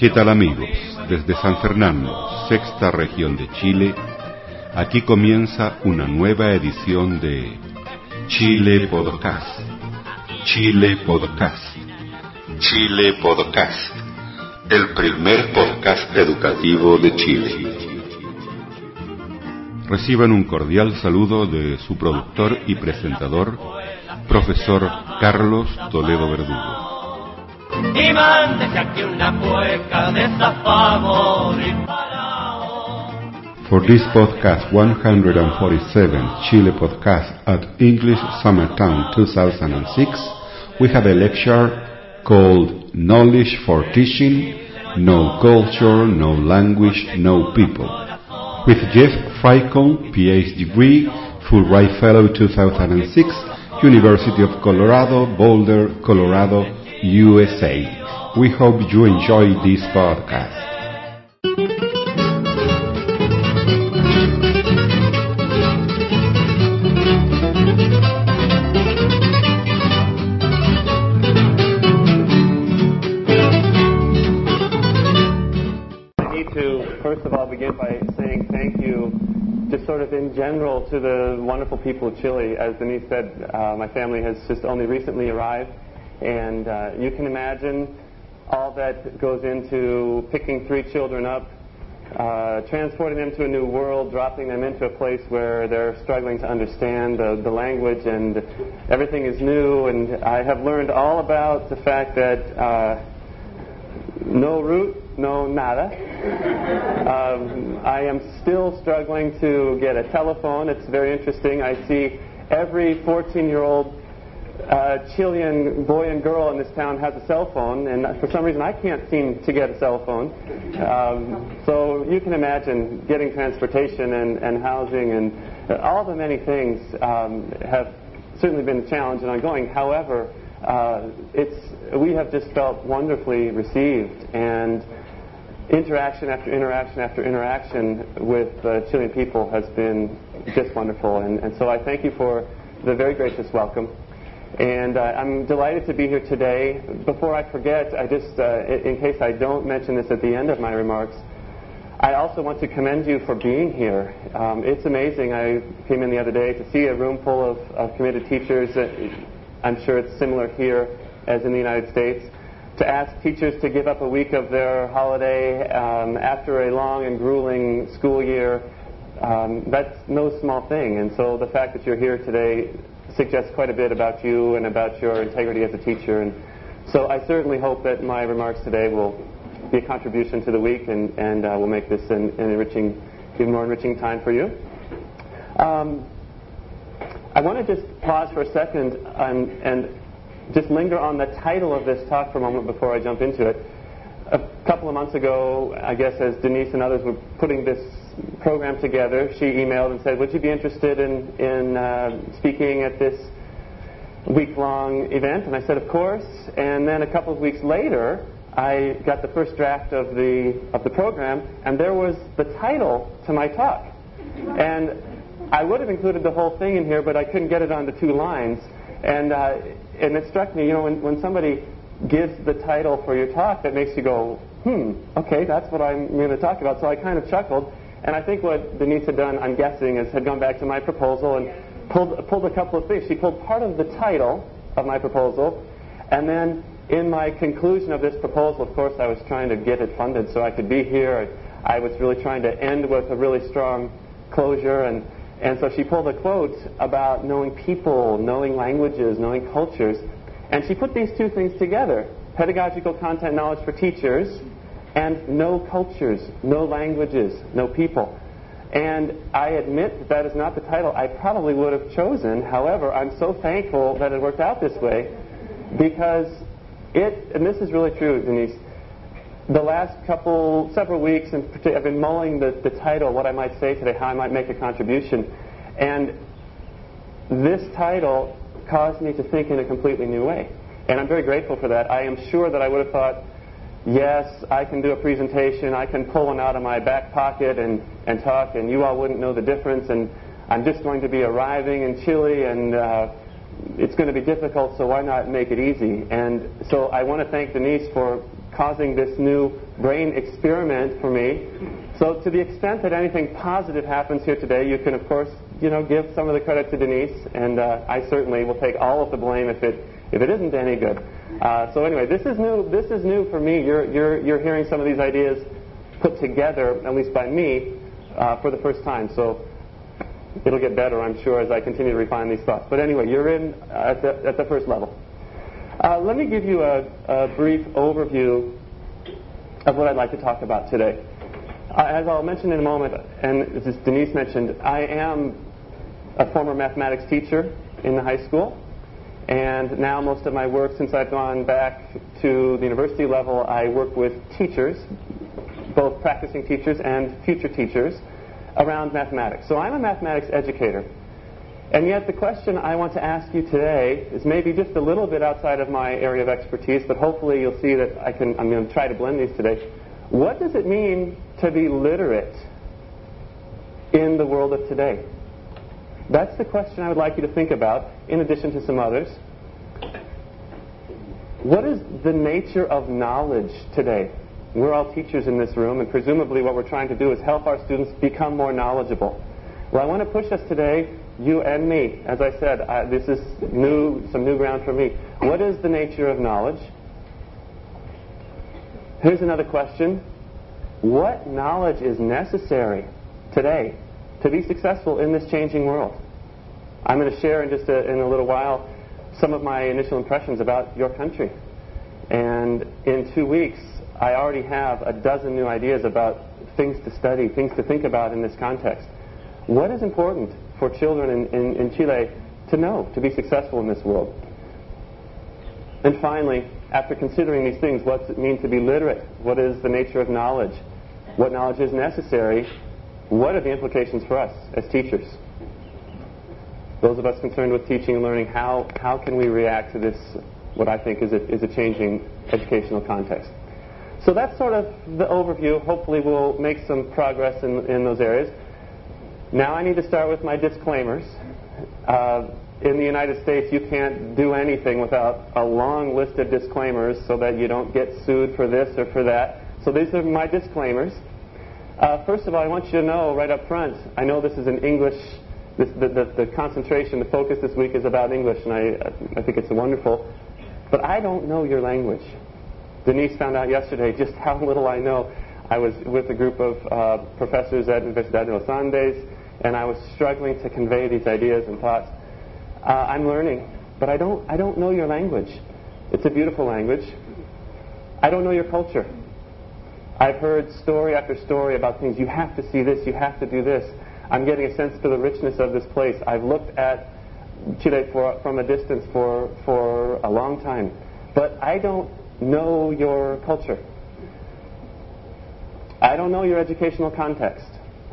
¿Qué tal amigos? Desde San Fernando, sexta región de Chile, aquí comienza una nueva edición de Chile Podcast. Chile Podcast. Chile Podcast. El primer podcast educativo de Chile. Reciban un cordial saludo de su productor y presentador, profesor Carlos Toledo Verdugo. Y mándese aquí una cueca de. For this podcast 147 Chile podcast at English Summertown 2006, we have a lecture called Knowledge for Teaching, No Culture, No Language, No People with Jeff Frykholm, PhD degree, Fulbright Fellow 2006, University of Colorado, Boulder, Colorado, USA. We hope you enjoy this podcast. I need to, first of all, begin by saying thank you, just sort of in general, to the wonderful people of Chile. As Denise said, uh, my family has just only recently arrived, and uh, you can imagine all that goes into picking three children up, uh, transporting them to a new world, dropping them into a place where they're struggling to understand the, the language, and everything is new. And I have learned all about the fact that uh, no RUT, no nada. Um, I am still struggling to get a telephone. It's very interesting. I see every 14 year old uh, Chilean boy and girl in this town has a cell phone, and for some reason I can't seem to get a cell phone. Um, so you can imagine getting transportation and, and housing and all the many things um, have certainly been a challenge and ongoing. However, uh, it's, we have just felt wonderfully received and interaction after interaction after interaction with the Chilean people has been just wonderful. And, and so I thank you for the very gracious welcome. And uh, I'm delighted to be here today. Before I forget, I just, uh, in case I don't mention this at the end of my remarks, I also want to commend you for being here. Um, it's amazing. I came in the other day to see a room full of, of committed teachers. I'm sure it's similar here as in the United States. To ask teachers to give up a week of their holiday um, after a long and grueling school year, um, that's no small thing. And so the fact that you're here today suggests quite a bit about you and about your integrity as a teacher. And so I certainly hope that my remarks today will be a contribution to the week and, and uh, will make this an, an, enriching, even more enriching time for you. Um, I want to just pause for a second and, and just linger on the title of this talk for a moment before I jump into it. A couple of months ago, I guess as Denise and others were putting this program together, she emailed and said, Would you be interested in, in uh, speaking at this week long event? And I said, Of course. And then a couple of weeks later, I got the first draft of the, of the program, and there was the title to my talk. And I would have included the whole thing in here, but I couldn't get it onto two lines. And, uh, and it struck me, you know, when, when somebody gives the title for your talk, that makes you go, hmm, okay, that's what I'm going to talk about. So I kind of chuckled. And I think what Denise had done, I'm guessing, is had gone back to my proposal and pulled, pulled a couple of things. She pulled part of the title of my proposal, and then in my conclusion of this proposal, of course, I was trying to get it funded so I could be here. I was really trying to end with a really strong closure, and, and so she pulled a quote about knowing people, knowing languages, knowing cultures, and she put these two things together pedagogical content knowledge for teachers and no cultures, no languages, no people. And I admit that that is not the title I probably would have chosen. However, I'm so thankful that it worked out this way because it, and this is really true, Denise, the last couple, several weeks, in particular, I've been mulling the, the title, what I might say today, how I might make a contribution. And this title caused me to think in a completely new way. And I'm very grateful for that. I am sure that I would have thought, yes, I can do a presentation, I can pull one out of my back pocket and, and talk, and you all wouldn't know the difference. And I'm just going to be arriving in Chile and uh, it's going to be difficult, so why not make it easy? And so I want to thank Denise for causing this new brain experiment for me. So to the extent that anything positive happens here today, you can of course, you know, give some of the credit to Denise, and uh, I certainly will take all of the blame if it if it isn't any good. Uh, so anyway, this is new. This is new for me. You're you're you're hearing some of these ideas put together, at least by me, uh, for the first time. So it'll get better, I'm sure, as I continue to refine these thoughts. But anyway, you're in at the, at the first level. Uh, let me give you a, a, brief overview of what I'd like to talk about today. Uh, as I'll mention in a moment, and as Denise mentioned, I am a former mathematics teacher in the high school. And now most of my work, since I've gone back to the university level, I work with teachers, both practicing teachers and future teachers around mathematics. So I'm a mathematics educator. And yet the question I want to ask you today is maybe just a little bit outside of my area of expertise, but hopefully you'll see that I can, I'm going to try to blend these today. What does it mean to be literate in the world of today? That's the question I would like you to think about, in addition to some others. What is the nature of knowledge today? We're all teachers in this room, and presumably what we're trying to do is help our students become more knowledgeable. Well, I want to push us today, you and me. As I said, I, this is new, some new ground for me. What is the nature of knowledge? Here's another question. What knowledge is necessary today to be successful in this changing world? I'm going to share in just a, in a little while some of my initial impressions about your country. And in two weeks, I already have a dozen new ideas about things to study, things to think about in this context. What is important for children in, in, in Chile to know to be successful in this world? And finally, after considering these things, what does it mean to be literate? What is the nature of knowledge? What knowledge is necessary? What are the implications for us as teachers? Those of us concerned with teaching and learning, how, how can we react to this, what I think is a, is a changing educational context? So that's sort of the overview. Hopefully, we'll make some progress in, in those areas. Now, I need to start with my disclaimers. Uh, in the United States, you can't do anything without a long list of disclaimers so that you don't get sued for this or for that. So these are my disclaimers. Uh, first of all, I want you to know right up front, I know this is an English, this, the, the, the, concentration, the focus this week is about English, and I, I think it's wonderful. But I don't know your language. Denise found out yesterday just how little I know. I was with a group of uh, professors at Universidad de los Andes, and I was struggling to convey these ideas and thoughts. Uh, I'm learning, but I don't, I don't know your language. It's a beautiful language. I don't know your culture. I've heard story after story about things. You have to see this, you have to do this. I'm getting a sense for the richness of this place. I've looked at Chile for, from a distance for, for a long time, but I don't know your culture. I don't know your educational context.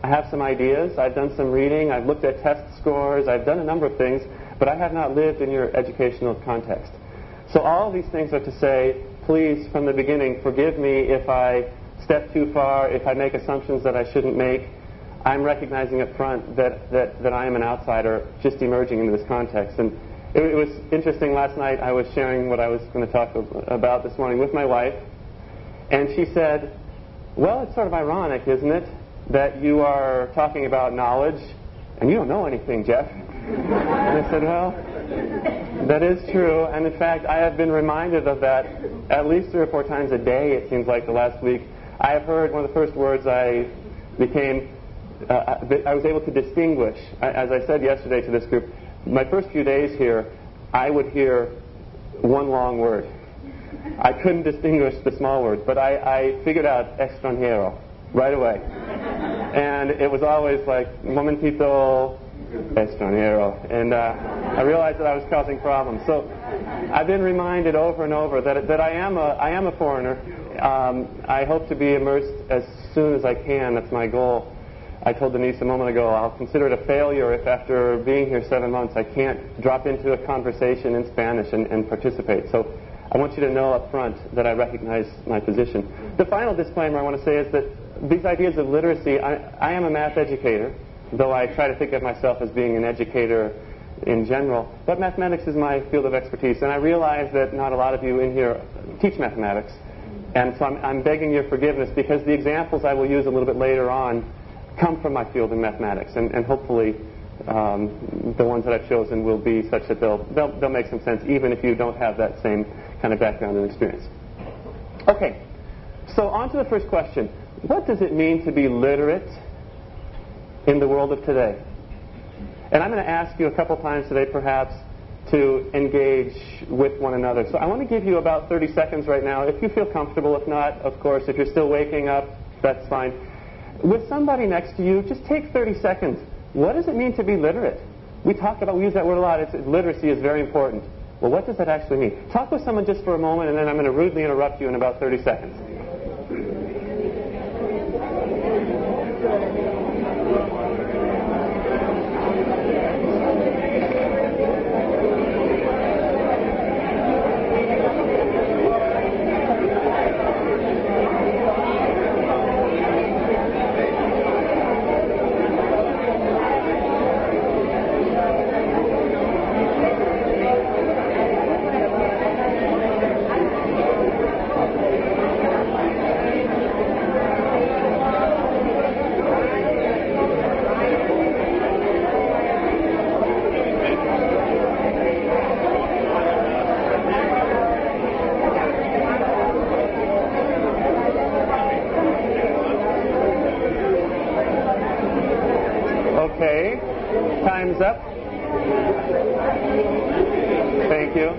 I have some ideas. I've done some reading. I've looked at test scores. I've done a number of things, but I have not lived in your educational context. So all these things are to say, please, from the beginning, forgive me if I step too far, if I make assumptions that I shouldn't make. I'm recognizing up front that, that, that I am an outsider just emerging into this context. And it, it was interesting. Last night I was sharing what I was going to talk about this morning with my wife, and she said, Well, it's sort of ironic, isn't it, that you are talking about knowledge and you don't know anything, Jeff. and I said, Well, that is true. And in fact, I have been reminded of that at least three or four times a day, it seems like the last week. I have heard one of the first words I became, uh, I was able to distinguish, as I said yesterday to this group, my first few days here, I would hear one long word. I couldn't distinguish the small words, but I, I figured out extranjero right away. And it was always like, momentito extranjero. And uh, I realized that I was causing problems. So I've been reminded over and over that, that I, am a, I am a foreigner. Um, I hope to be immersed as soon as I can. That's my goal. I told Denise a moment ago, I'll consider it a failure if after being here seven months I can't drop into a conversation in Spanish and, and participate. So I want you to know up front that I recognize my position. The final disclaimer I want to say is that these ideas of literacy, I, I am a math educator. though I try to think of myself as being an educator in general. But mathematics is my field of expertise, and I realize that not a lot of you in here teach mathematics. And so I'm, I'm begging your forgiveness because the examples I will use a little bit later on come from my field in mathematics, and, and hopefully um, the ones that I've chosen will be such that they'll, they'll, they'll make some sense even if you don't have that same kind of background and experience. Okay, so on to the first question. What does it mean to be literate in the world of today? And I'm going to ask you a couple times today, perhaps, to engage with one another. So I want to give you about 30 seconds right now. If you feel comfortable, if not, of course, if you're still waking up, that's fine. With somebody next to you, just take 30 seconds. What does it mean to be literate? We talk about, we use that word a lot. It's, literacy is very important. Well, what does that actually mean? Talk with someone just for a moment, and then I'm going to rudely interrupt you in about 30 seconds. Okay. Time's up. Thank you.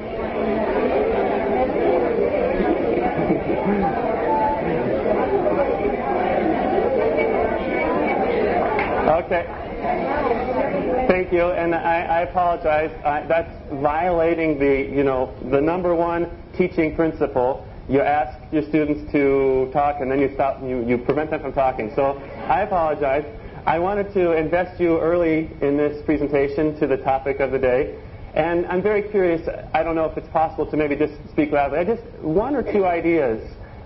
Okay. Thank you, and I, I apologize. I, that's violating the, you know, the number one teaching principle. You ask your students to talk, and then you stop. You, you prevent them from talking. So I apologize. I wanted to invest you early in this presentation to the topic of the day. And I'm very curious, I don't know if it's possible to maybe just speak loudly. I just, one or two ideas.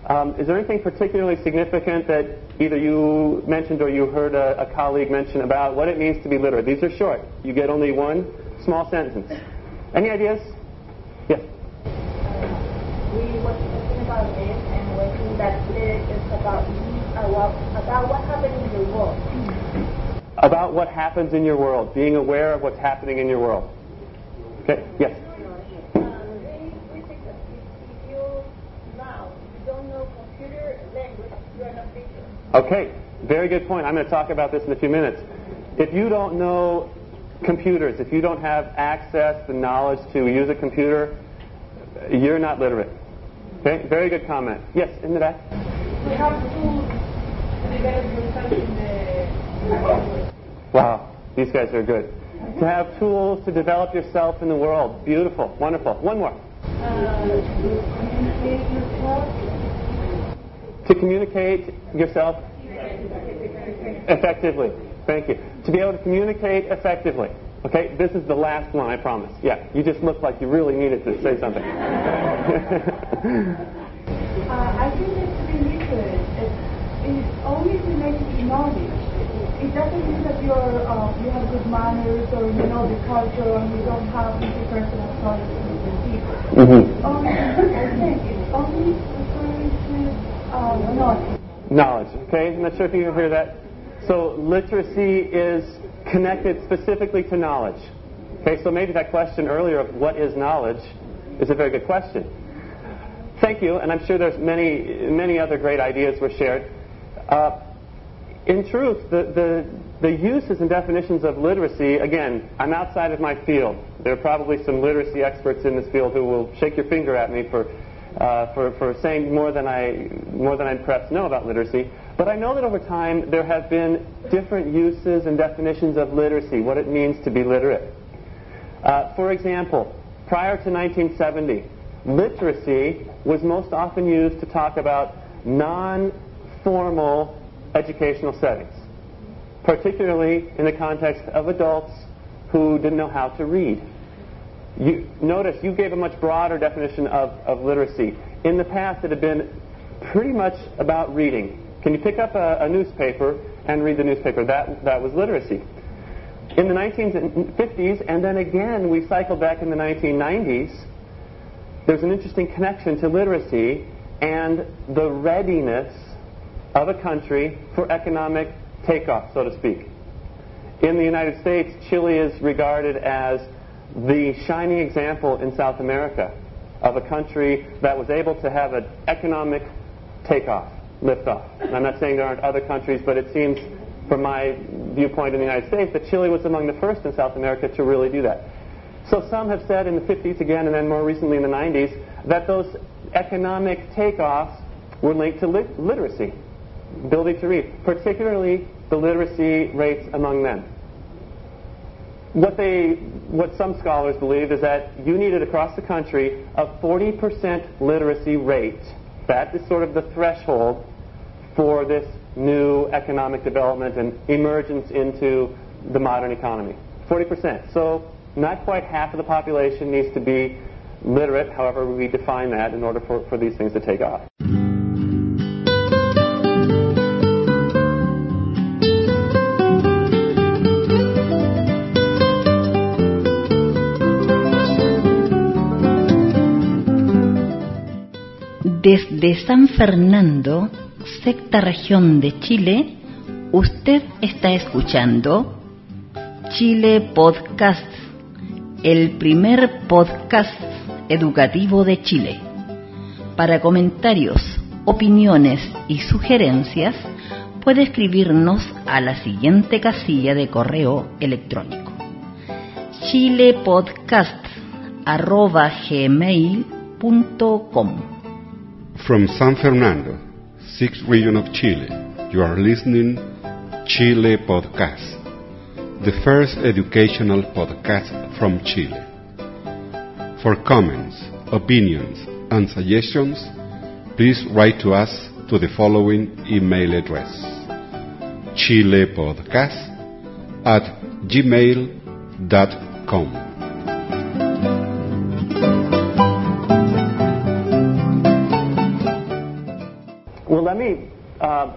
Um, is there anything particularly significant that either you mentioned or you heard a, a colleague mention about what it means to be literate? These are short. You get only one small sentence. Any ideas? Yes. we were talking about this and we think that lyric is about what, about what happened in the world. About what happens in your world, being aware of what's happening in your world. Okay, yes. Um, we, we think that if, if you now you don't know computer language, you are not teacher. Okay, very good point. I'm going to talk about this in a few minutes. If you don't know computers, if you don't have access, the knowledge to use a computer, you're not literate. Okay, very good comment. Yes, in the back. We have to develop yourself in the. Wow, these guys are good. To have tools to develop yourself in the world. Beautiful, wonderful. One more. Uh, to communicate yourself. To communicate yourself effectively. Thank you. To be able to communicate effectively. Okay, this is the last one, I promise. Yeah, you just look like you really needed to say something. Uh, I think it's literate is, is only related to knowledge. It doesn't mean that you're, uh, you have good manners or you know the culture and you don't have interpersonal qualities with people. mm-hmm. Only, I think it's only referring to uh, knowledge. Knowledge. Okay, I'm not sure if you can hear that. So literacy is connected specifically to knowledge. Okay, so maybe that question earlier of what is knowledge is a very good question. Thank you, and I'm sure there's many, many other great ideas were shared. Uh, in truth, the, the, the uses and definitions of literacy, again, I'm outside of my field. There are probably some literacy experts in this field who will shake your finger at me for, uh, for, for saying more than, I, more than I perhaps know about literacy. But I know that over time there have been different uses and definitions of literacy, what it means to be literate. Uh, for example, prior to 1970, literacy was most often used to talk about non-formal educational settings, particularly in the context of adults who didn't know how to read. You, notice you gave a much broader definition of, of literacy. In the past, it had been pretty much about reading. Can you pick up a, a newspaper and read the newspaper. That, that was literacy. In the 1950s, and then again we cycled back in the 1990s, there's an interesting connection to literacy and the readiness of a country for economic takeoff, so to speak. In the United States, Chile is regarded as the shining example in South America of a country that was able to have an economic takeoff, liftoff. And I'm not saying there aren't other countries, but it seems, from my viewpoint in the United States, that Chile was among the first in South America to really do that. So some have said in the 50s again, and then more recently in the 90s, that those economic takeoffs were linked to lit- literacy, ability to read, particularly the literacy rates among men. What they, what some scholars believe is that you needed across the country a 40% literacy rate. That is sort of the threshold for this new economic development and emergence into the modern economy. 40%. So not quite half of the population needs to be literate, however we define that, in order for, for these things to take off. Desde San Fernando, sexta región de Chile, usted está escuchando Chile Podcast, el primer podcast educativo de Chile. Para comentarios, opiniones y sugerencias, puede escribirnos a la siguiente casilla de correo electrónico. chilepodcast.gmail.com From San Fernando, sixth region of Chile, you are listening Chile Podcast, the first educational podcast from Chile. For comments, opinions, and suggestions, please write to us to the following email address chilepodcast at gmail.com. let me. Uh,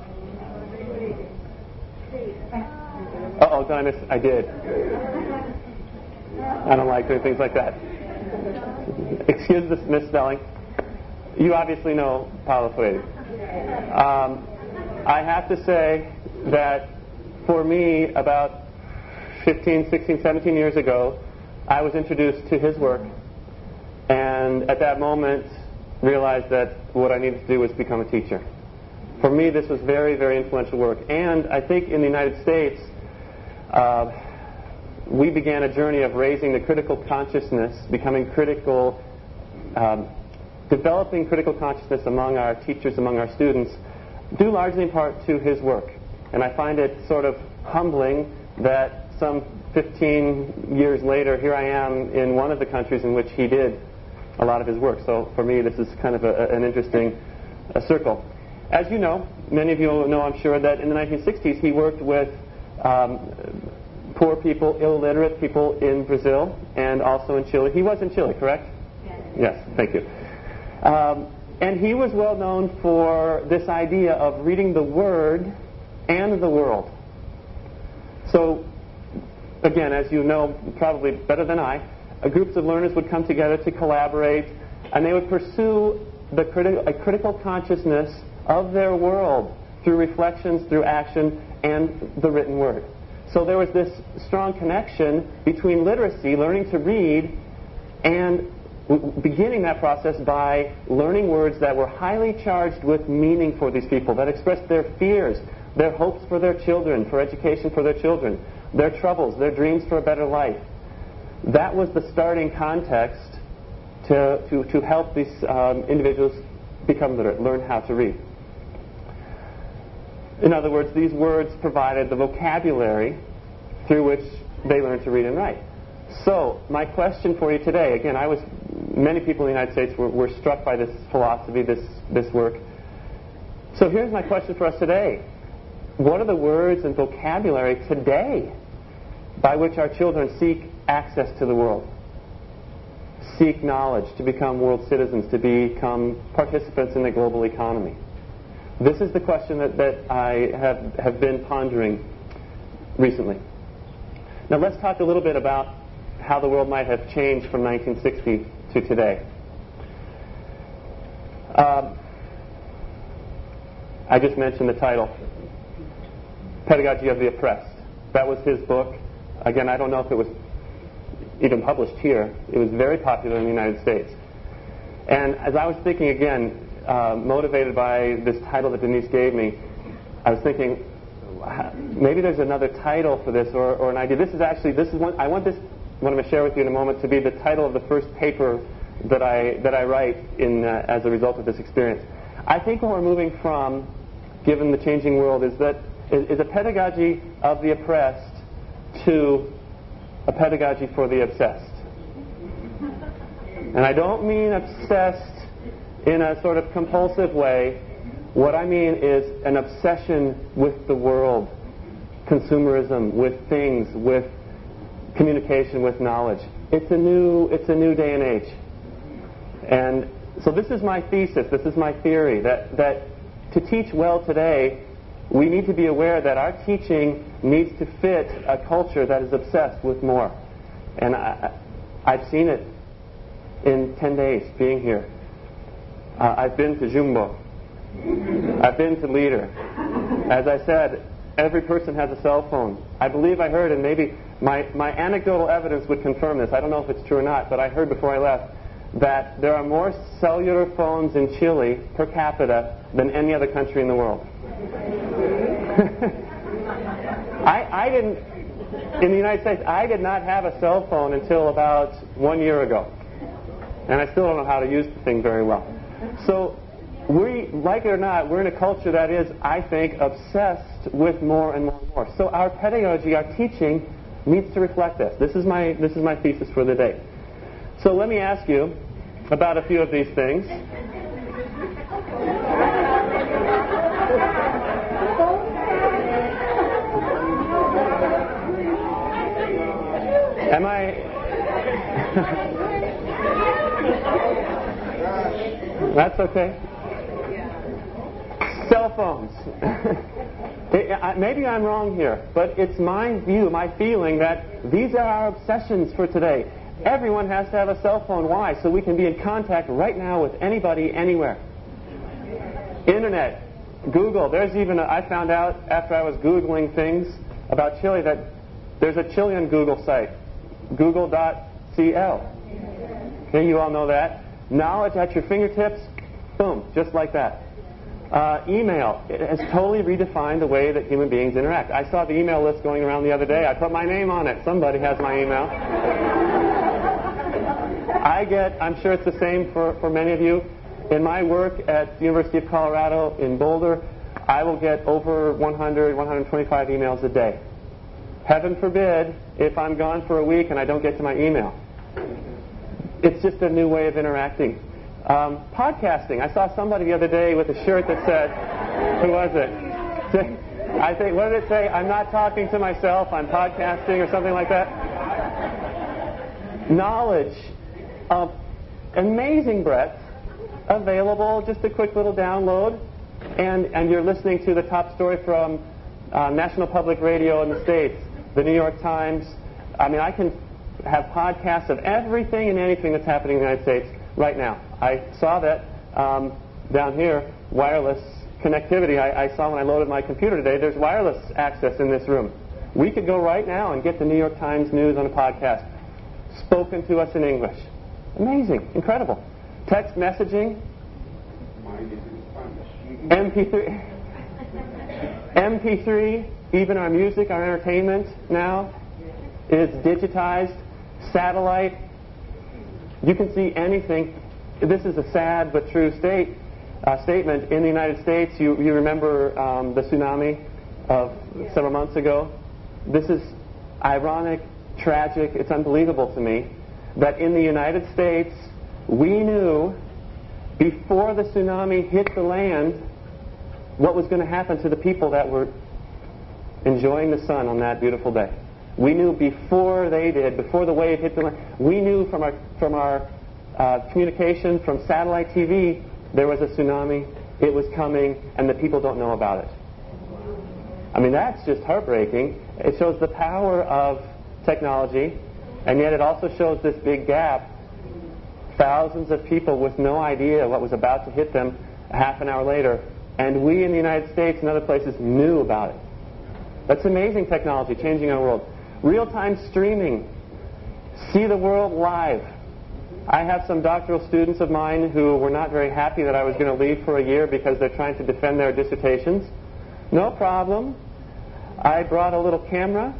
oh, did I miss? I did. I don't like doing things like that. Excuse the misspelling. You obviously know Paulo Freire. Um, I have to say that for me, about 15, 16, 17 years ago, I was introduced to his work, and at that moment, realized that what I needed to do was become a teacher. For me, this was very, very influential work, and I think in the United States, uh, we began a journey of raising the critical consciousness, becoming critical, um, developing critical consciousness among our teachers, among our students, due largely in part to his work. And I find it sort of humbling that some 15 years later, here I am in one of the countries in which he did a lot of his work. So for me, this is kind of a, an interesting uh, circle. As you know, many of you know, I'm sure, that in the 1960s he worked with um, poor people, illiterate people in Brazil and also in Chile. He was in Chile, correct? Yes. Yes, thank you. Um, and he was well known for this idea of reading the Word and the world. So, again, as you know probably better than I, groups of learners would come together to collaborate, and they would pursue the criti- a critical consciousness of their world through reflections, through action, and the written word. So there was this strong connection between literacy, learning to read, and beginning that process by learning words that were highly charged with meaning for these people, that expressed their fears, their hopes for their children, for education for their children, their troubles, their dreams for a better life. That was the starting context to, to, to help these um, individuals become literate, learn how to read. In other words, these words provided the vocabulary through which they learned to read and write. So, my question for you today, again, I was, many people in the United States were, were struck by this philosophy, this, this work. So here's my question for us today. What are the words and vocabulary today by which our children seek access to the world? Seek knowledge, to become world citizens, to become participants in the global economy. This is the question that, that I have, have been pondering recently. Now, let's talk a little bit about how the world might have changed from 1960 to today. Um, I just mentioned the title Pedagogy of the Oppressed. That was his book. Again, I don't know if it was even published here. It was very popular in the United States. And as I was thinking again, uh, motivated by this title that Denise gave me, I was thinking maybe there's another title for this or, or an idea. This is actually this is one I want this what I'm going to share with you in a moment to be the title of the first paper that I that I write in uh, as a result of this experience. I think what we're moving from, given the changing world, is that is, is a pedagogy of the oppressed to a pedagogy for the obsessed. And I don't mean obsessed in a sort of compulsive way. What I mean is an obsession with the world, consumerism, with things, with communication, with knowledge. It's a new, it's a new day and age. And so this is my thesis, this is my theory, that, that to teach well today, we need to be aware that our teaching needs to fit a culture that is obsessed with more. And I, I've seen it in 10 days being here. Uh, I've been to Jumbo. I've been to Líder. As I said, every person has a cell phone. I believe I heard, and maybe my, my anecdotal evidence would confirm this. I don't know if it's true or not, but I heard before I left that there are more cellular phones in Chile per capita than any other country in the world. I, I didn't, in the United States, I did not have a cell phone until about one year ago. And I still don't know how to use the thing very well. So, we, like it or not, we're in a culture that is, I think, obsessed with more and more and more. So our pedagogy, our teaching, needs to reflect this. This is my, this is my thesis for the day. So let me ask you about a few of these things. Am I. That's okay. Cell phones. maybe I'm wrong here, but it's my view, my feeling that these are our obsessions for today. Everyone has to have a cell phone. Why? So we can be in contact right now with anybody, anywhere. Internet, Google. There's even, a, I found out after I was Googling things about Chile that there's a Chilean Google site, google.cl. Okay, you all know that. Knowledge at your fingertips, boom, just like that. Uh, email it has totally redefined the way that human beings interact. I saw the email list going around the other day. I put my name on it. Somebody has my email. I get, I'm sure it's the same for, for many of you. In my work at the University of Colorado in Boulder, I will get over 100, 125 emails a day. Heaven forbid if I'm gone for a week and I don't get to my email. It's just a new way of interacting. Um, podcasting. I saw somebody the other day with a shirt that said, who was it? I think, what did it say? I'm not talking to myself, I'm podcasting or something like that. Knowledge amazing breadth available, just a quick little download, and, and you're listening to the top story from uh, National Public Radio in the States, the New York Times. I mean, I can have podcasts of everything and anything that's happening in the United States right now. I saw that um, down here, wireless connectivity. I, I saw when I loaded my computer today, there's wireless access in this room. We could go right now and get the New York Times news on a podcast, spoken to us in English. Amazing, incredible. Text messaging, MP3, MP3, even our music, our entertainment now is digitized. Satellite, you can see anything. This is a sad but true state uh, statement. In the United States, you, you remember um, the tsunami of several months ago. This is ironic, tragic. It's unbelievable to me that in the United States, we knew before the tsunami hit the land what was going to happen to the people that were enjoying the sun on that beautiful day. We knew before they did, before the wave hit the land, we knew from our, from our uh, communication, from satellite TV, there was a tsunami it was coming and the people don't know about it. I mean, that's just heartbreaking. It shows the power of technology, and yet it also shows this big gap. Thousands of people with no idea what was about to hit them half an hour later, and we in the United States and other places knew about it. That's amazing technology, changing our world. Real time streaming. See the world live. I have some doctoral students of mine who were not very happy that I was going to leave for a year because they're trying to defend their dissertations. No problem. I brought a little camera,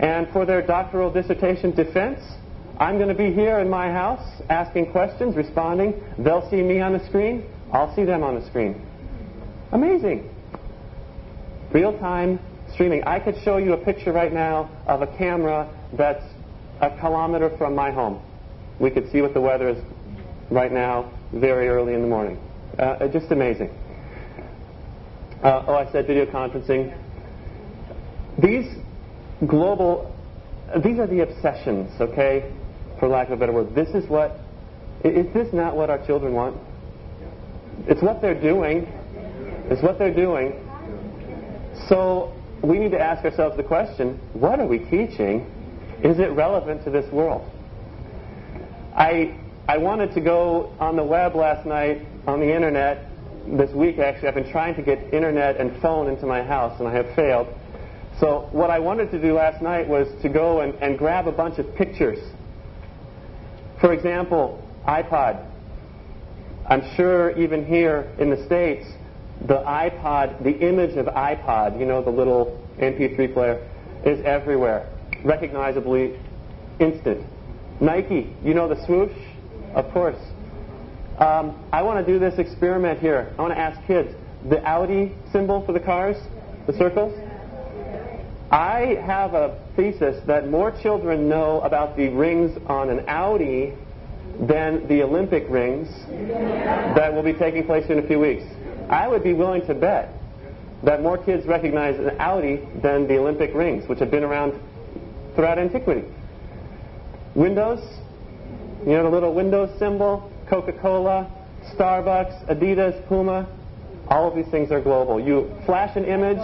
and for their doctoral dissertation defense, I'm going to be here in my house asking questions, responding. They'll see me on the screen. I'll see them on the screen. Amazing. Real time streaming. I could show you a picture right now of a camera that's a kilometer from my home. We could see what the weather is right now, very early in the morning. Uh, just amazing. Uh, oh, I said video conferencing. These global, these are the obsessions, okay? For lack of a better word. This is what, is this not what our children want? It's what they're doing. It's what they're doing. So we need to ask ourselves the question what are we teaching? Is it relevant to this world? I, I wanted to go on the web last night, on the internet, this week actually. I've been trying to get internet and phone into my house, and I have failed. So, what I wanted to do last night was to go and, and grab a bunch of pictures. For example, iPod. I'm sure even here in the States, the iPod, the image of iPod, you know, the little MP3 player, is everywhere, recognizably instant. Nike, you know the swoosh? Of course. Um, I want to do this experiment here. I want to ask kids the Audi symbol for the cars, the circles. I have a thesis that more children know about the rings on an Audi than the Olympic rings that will be taking place in a few weeks. I would be willing to bet that more kids recognize an Audi than the Olympic rings, which have been around throughout antiquity. Windows, you know the little Windows symbol, Coca Cola, Starbucks, Adidas, Puma, all of these things are global. You flash an image,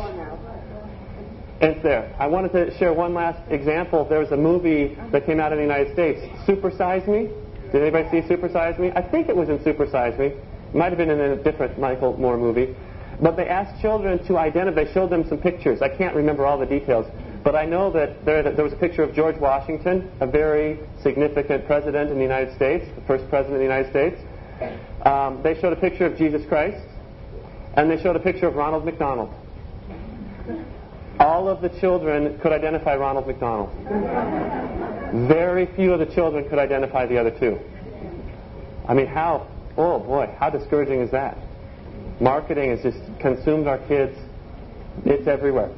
and it's there. I wanted to share one last example. There was a movie that came out in the United States, Super Size Me. Did anybody see Super Size Me? I think it was in Super Size Me. Might have been in a different Michael Moore movie. But they asked children to identify, they showed them some pictures. I can't remember all the details. But I know that there, there was a picture of George Washington, a very significant president in the United States, the first president of the United States. Um, they showed a picture of Jesus Christ, and they showed a picture of Ronald McDonald. All of the children could identify Ronald McDonald. Very few of the children could identify the other two. I mean, how, oh boy, how discouraging is that? Marketing has just consumed our kids. It's everywhere.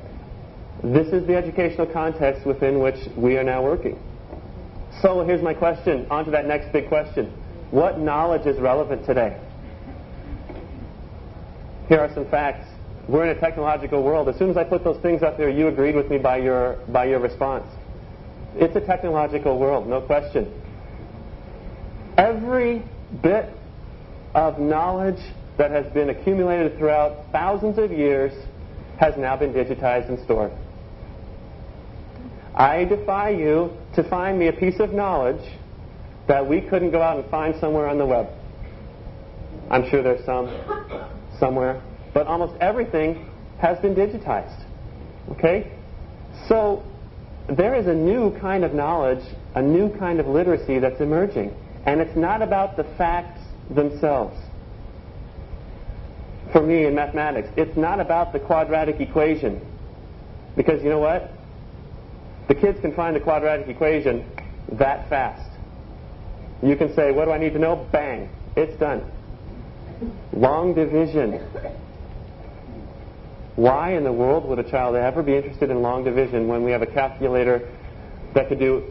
This is the educational context within which we are now working. So here's my question. On to that next big question. What knowledge is relevant today? Here are some facts we're in a technological world. As soon as I put those things up there, you agreed with me by your, by your response. It's a technological world, no question. Every bit of knowledge that has been accumulated throughout thousands of years has now been digitized and stored. I defy you to find me a piece of knowledge that we couldn't go out and find somewhere on the web. I'm sure there's some somewhere but almost everything has been digitized. Okay? So there is a new kind of knowledge, a new kind of literacy that's emerging. And it's not about the facts themselves. For me in mathematics, it's not about the quadratic equation. Because you know what? The kids can find the quadratic equation that fast. You can say, What do I need to know? Bang. It's done. Long division. Why in the world would a child ever be interested in long division when we have a calculator that could do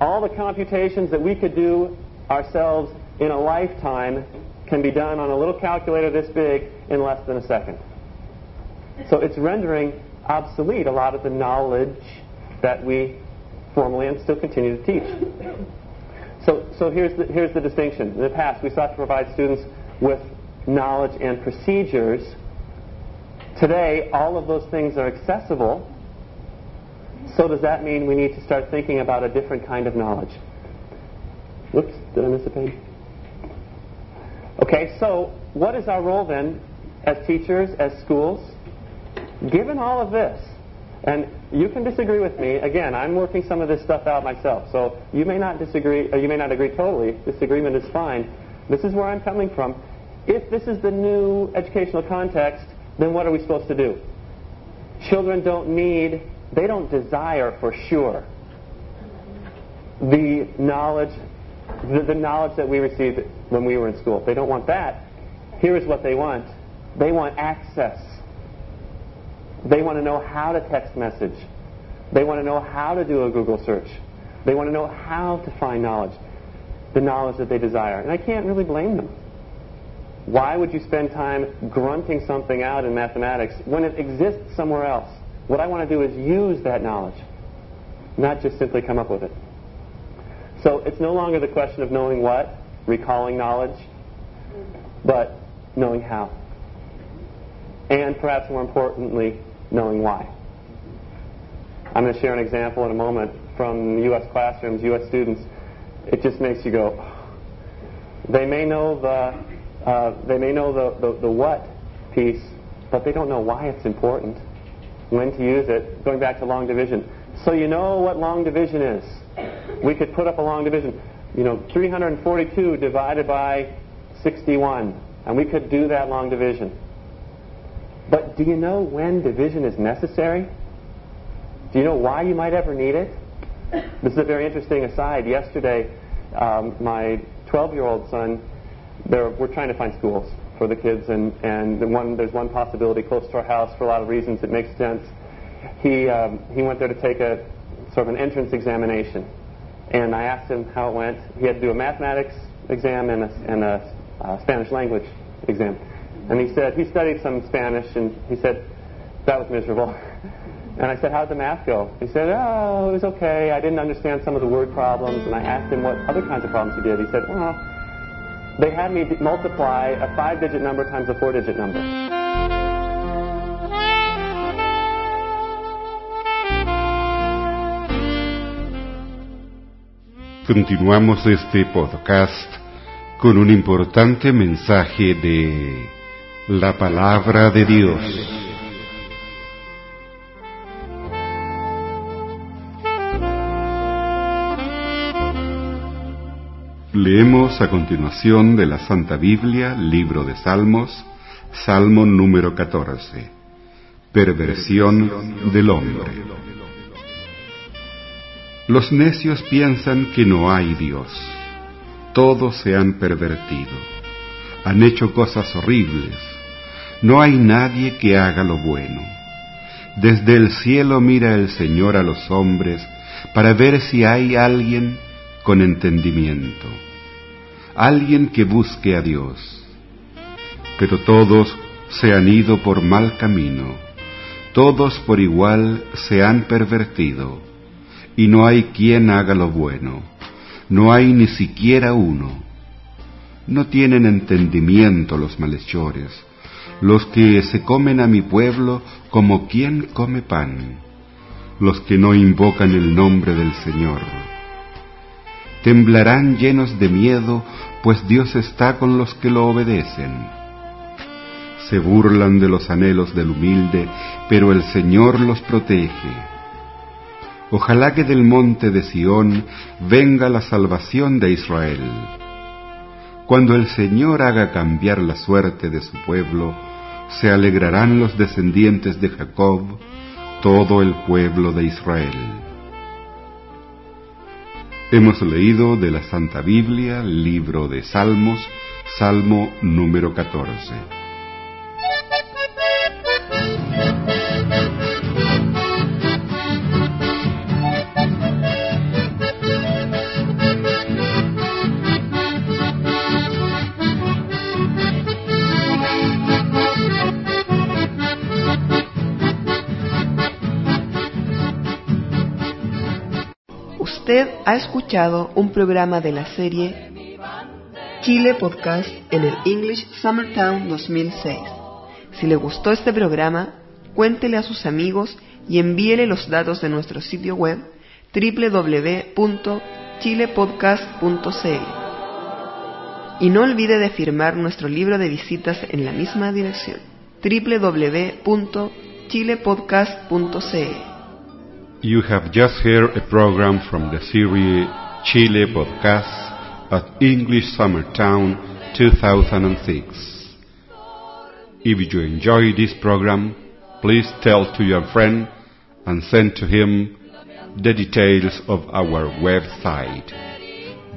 all the computations that we could do ourselves in a lifetime can be done on a little calculator this big in less than a second. So it's rendering obsolete a lot of the knowledge that we formally and still continue to teach. So, so here's, the, here's the distinction. In the past, we sought to provide students with knowledge and procedures. Today, all of those things are accessible. So does that mean we need to start thinking about a different kind of knowledge? Whoops, did I miss a page? Okay, so what is our role then as teachers, as schools? Given all of this, and you can disagree with me. Again, I'm working some of this stuff out myself, so you may not disagree, or you may not agree totally. Disagreement is fine. This is where I'm coming from. If this is the new educational context, then what are we supposed to do? Children don't need, they don't desire for sure the knowledge, the, the knowledge that we received when we were in school. They don't want that. Here is what they want. They want access. They want to know how to text message. They want to know how to do a Google search. They want to know how to find knowledge, the knowledge that they desire. And I can't really blame them. Why would you spend time grunting something out in mathematics when it exists somewhere else? What I want to do is use that knowledge, not just simply come up with it. So it's no longer the question of knowing what, recalling knowledge, but knowing how. And perhaps more importantly, knowing why. I'm going to share an example in a moment from U.S. classrooms, U.S. students. It just makes you go. They may know the uh, they may know the, the, the what piece, but they don't know why it's important, when to use it. Going back to long division, so you know what long division is. We could put up a long division. You know, 342 divided by 61, and we could do that long division. But do you know when division is necessary? Do you know why you might ever need it? This is a very interesting aside. Yesterday, um, my 12-year-old son, we're trying to find schools for the kids, and, and the one, there's one possibility close to our house for a lot of reasons. It makes sense. He, um, he went there to take a sort of an entrance examination, and I asked him how it went. He had to do a mathematics exam and a, and a uh, Spanish language exam. And he said, he studied some Spanish, and he said, that was miserable. And I said, how'd the math go? He said, oh, it was okay. I didn't understand some of the word problems. And I asked him what other kinds of problems he did. He said, well, they had me multiply a five-digit number times a four-digit number. Continuamos este podcast con un importante mensaje de la palabra de Dios. Leemos a continuación de la Santa Biblia, libro de Salmos, Salmo número 14. Perversión del hombre. Los necios piensan que no hay Dios. Todos se han pervertido. Han hecho cosas horribles no hay nadie que haga lo bueno. Desde el cielo mira el Señor a los hombres para ver si hay alguien con entendimiento, alguien que busque a Dios. Pero todos se han ido por mal camino, todos por igual se han pervertido, y no hay quien haga lo bueno, no hay ni siquiera uno. No tienen entendimiento los malhechores, los que se comen a mi pueblo como quien come pan, los que no invocan el nombre del Señor. Temblarán llenos de miedo, pues Dios está con los que lo obedecen. Se burlan de los anhelos del humilde, pero el Señor los protege. Ojalá que del monte de Sión venga la salvación de Israel. Cuando el Señor haga cambiar la suerte de su pueblo, se alegrarán los descendientes de Jacob, todo el pueblo de Israel. Hemos leído de la Santa Biblia, libro de Salmos, Salmo número 14. Ha escuchado un programa de la serie Chile Podcast en el English Summertown 2006. Si le gustó este programa, cuéntele a sus amigos y envíele los datos de nuestro sitio web www.chilepodcast.cl. Y no olvide de firmar nuestro libro de visitas en la misma dirección www.chilepodcast.cl. You have just heard a program from the series Chile Podcast at English Summertown 2006. If you enjoy this program, please tell to your friend and send to him the details of our website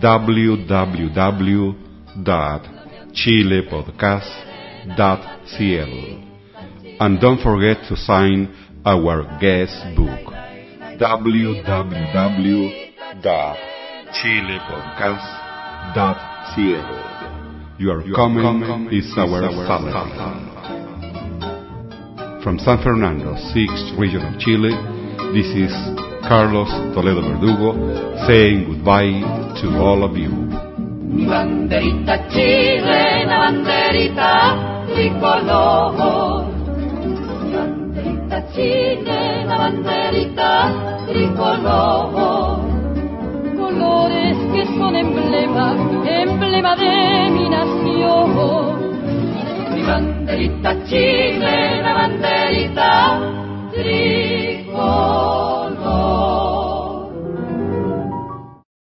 www.chilepodcast.cl and don't forget to sign our guest book www.chilepodcast.cl Your comment is our salary. From San Fernando, 6th region of Chile, this is Carlos Toledo Verdugo saying goodbye to all of you. Mi banderita chilena, banderita tricolor. Mi banderita chilena, banderita tricolor, colores que son emblema, emblema de mi nación. Mi banderita chilena, banderita tricolor.